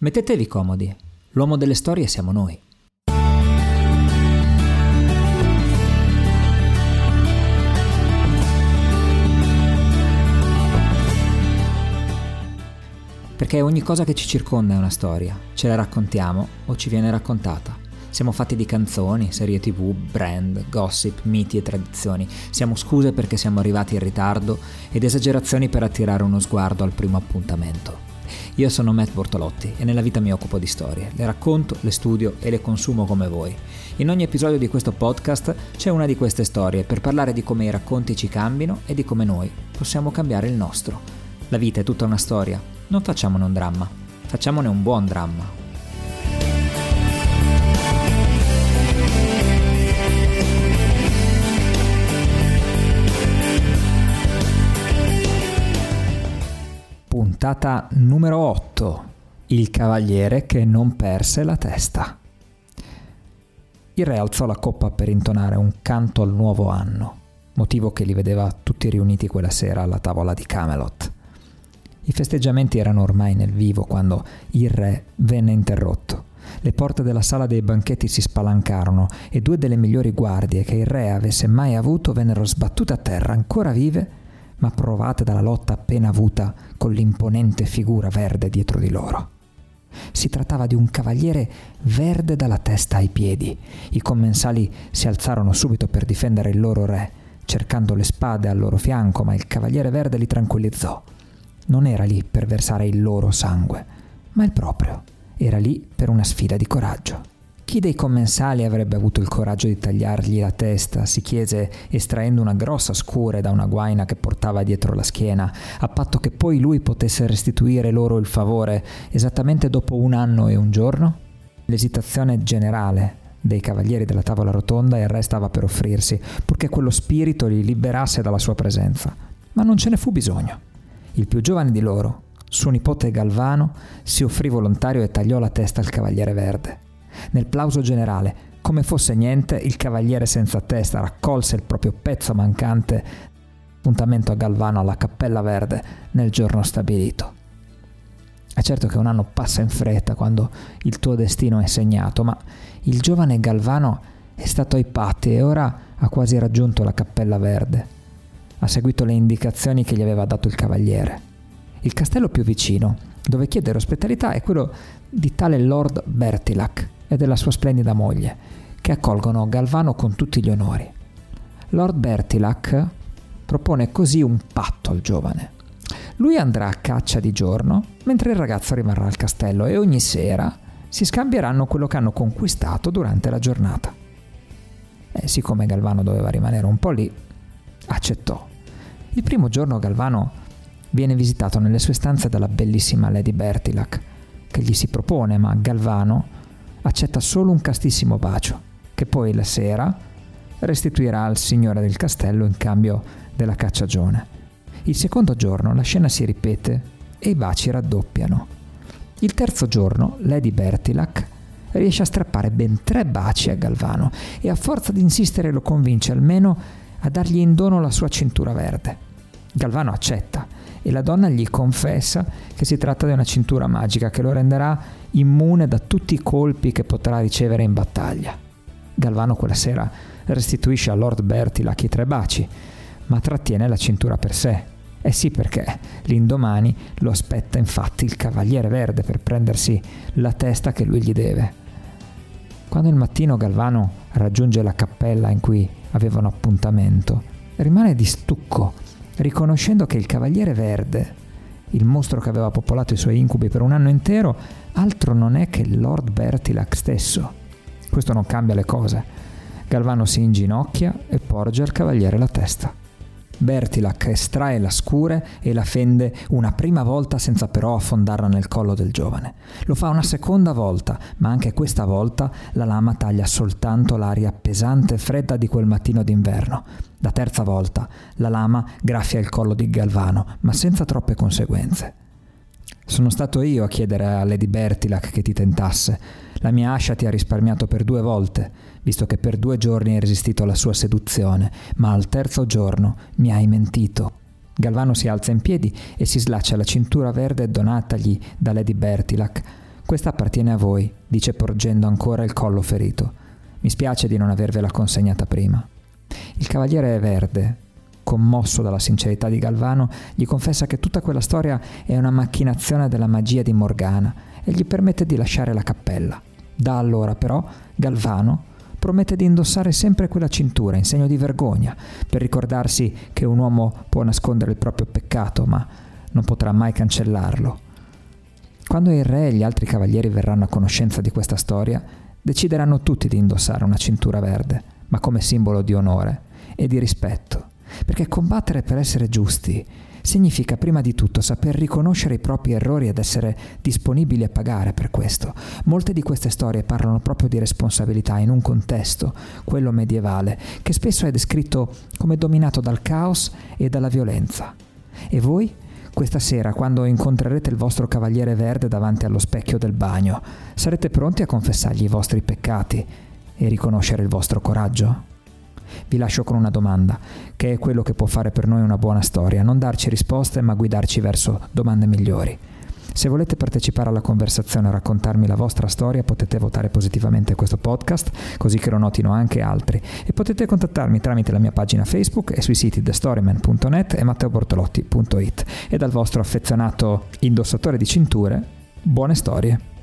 Mettetevi comodi, l'uomo delle storie siamo noi. Perché ogni cosa che ci circonda è una storia, ce la raccontiamo o ci viene raccontata. Siamo fatti di canzoni, serie tv, brand, gossip, miti e tradizioni. Siamo scuse perché siamo arrivati in ritardo ed esagerazioni per attirare uno sguardo al primo appuntamento. Io sono Matt Bortolotti e nella vita mi occupo di storie. Le racconto, le studio e le consumo come voi. In ogni episodio di questo podcast c'è una di queste storie per parlare di come i racconti ci cambino e di come noi possiamo cambiare il nostro. La vita è tutta una storia, non facciamone un dramma, facciamone un buon dramma. Puntata numero 8, Il cavaliere che non perse la testa. Il re alzò la coppa per intonare un canto al nuovo anno, motivo che li vedeva tutti riuniti quella sera alla tavola di Camelot. I festeggiamenti erano ormai nel vivo quando il re venne interrotto. Le porte della sala dei banchetti si spalancarono e due delle migliori guardie che il re avesse mai avuto vennero sbattute a terra ancora vive ma provate dalla lotta appena avuta con l'imponente figura verde dietro di loro. Si trattava di un cavaliere verde dalla testa ai piedi. I commensali si alzarono subito per difendere il loro re, cercando le spade al loro fianco, ma il cavaliere verde li tranquillizzò. Non era lì per versare il loro sangue, ma il proprio. Era lì per una sfida di coraggio. Chi dei commensali avrebbe avuto il coraggio di tagliargli la testa? si chiese estraendo una grossa scure da una guaina che portava dietro la schiena, a patto che poi lui potesse restituire loro il favore esattamente dopo un anno e un giorno? L'esitazione generale dei cavalieri della tavola rotonda e il re stava per offrirsi, purché quello spirito li liberasse dalla sua presenza. Ma non ce ne fu bisogno. Il più giovane di loro, suo nipote Galvano, si offrì volontario e tagliò la testa al cavaliere verde. Nel plauso generale, come fosse niente, il cavaliere senza testa raccolse il proprio pezzo mancante, appuntamento a Galvano alla Cappella Verde nel giorno stabilito. È certo che un anno passa in fretta quando il tuo destino è segnato, ma il giovane Galvano è stato ai patti e ora ha quasi raggiunto la Cappella Verde. Ha seguito le indicazioni che gli aveva dato il cavaliere. Il castello più vicino, dove chiedere ospitalità, è quello di tale Lord Bertilac, e della sua splendida moglie, che accolgono Galvano con tutti gli onori. Lord Bertilac propone così un patto al giovane. Lui andrà a caccia di giorno, mentre il ragazzo rimarrà al castello e ogni sera si scambieranno quello che hanno conquistato durante la giornata. E siccome Galvano doveva rimanere un po' lì, accettò. Il primo giorno Galvano viene visitato nelle sue stanze dalla bellissima Lady Bertilac, che gli si propone, ma Galvano accetta solo un castissimo bacio, che poi la sera restituirà al signore del castello in cambio della cacciagione. Il secondo giorno la scena si ripete e i baci raddoppiano. Il terzo giorno Lady Bertilac riesce a strappare ben tre baci a Galvano e a forza di insistere lo convince almeno a dargli in dono la sua cintura verde. Galvano accetta e la donna gli confessa che si tratta di una cintura magica che lo renderà immune da tutti i colpi che potrà ricevere in battaglia. Galvano quella sera restituisce a Lord Bertilac i tre baci, ma trattiene la cintura per sé. Eh sì, perché l'indomani lo aspetta infatti il Cavaliere Verde per prendersi la testa che lui gli deve. Quando il mattino Galvano raggiunge la cappella in cui avevano appuntamento, rimane di stucco riconoscendo che il Cavaliere Verde, il mostro che aveva popolato i suoi incubi per un anno intero, altro non è che Lord Bertilac stesso. Questo non cambia le cose. Galvano si inginocchia e porge al Cavaliere la testa. Bertilac estrae la scure e la fende una prima volta senza però affondarla nel collo del giovane. Lo fa una seconda volta, ma anche questa volta la lama taglia soltanto l'aria pesante e fredda di quel mattino d'inverno. La terza volta la lama graffia il collo di Galvano, ma senza troppe conseguenze. Sono stato io a chiedere a Lady Bertilac che ti tentasse. La mia ascia ti ha risparmiato per due volte, visto che per due giorni hai resistito alla sua seduzione, ma al terzo giorno mi hai mentito. Galvano si alza in piedi e si slaccia la cintura verde donatagli da Lady Bertilac, Questa appartiene a voi, dice porgendo ancora il collo ferito. Mi spiace di non avervela consegnata prima. Il cavaliere verde, commosso dalla sincerità di Galvano, gli confessa che tutta quella storia è una macchinazione della magia di Morgana e gli permette di lasciare la cappella. Da allora però Galvano promette di indossare sempre quella cintura in segno di vergogna, per ricordarsi che un uomo può nascondere il proprio peccato, ma non potrà mai cancellarlo. Quando il re e gli altri cavalieri verranno a conoscenza di questa storia, decideranno tutti di indossare una cintura verde, ma come simbolo di onore e di rispetto, perché combattere per essere giusti significa prima di tutto saper riconoscere i propri errori ed essere disponibili a pagare per questo. Molte di queste storie parlano proprio di responsabilità in un contesto, quello medievale, che spesso è descritto come dominato dal caos e dalla violenza. E voi? Questa sera, quando incontrerete il vostro cavaliere verde davanti allo specchio del bagno, sarete pronti a confessargli i vostri peccati e riconoscere il vostro coraggio? Vi lascio con una domanda, che è quello che può fare per noi una buona storia, non darci risposte ma guidarci verso domande migliori. Se volete partecipare alla conversazione o raccontarmi la vostra storia potete votare positivamente questo podcast così che lo notino anche altri e potete contattarmi tramite la mia pagina Facebook e sui siti thestoryman.net e matteobortolotti.it e dal vostro affezionato indossatore di cinture, buone storie!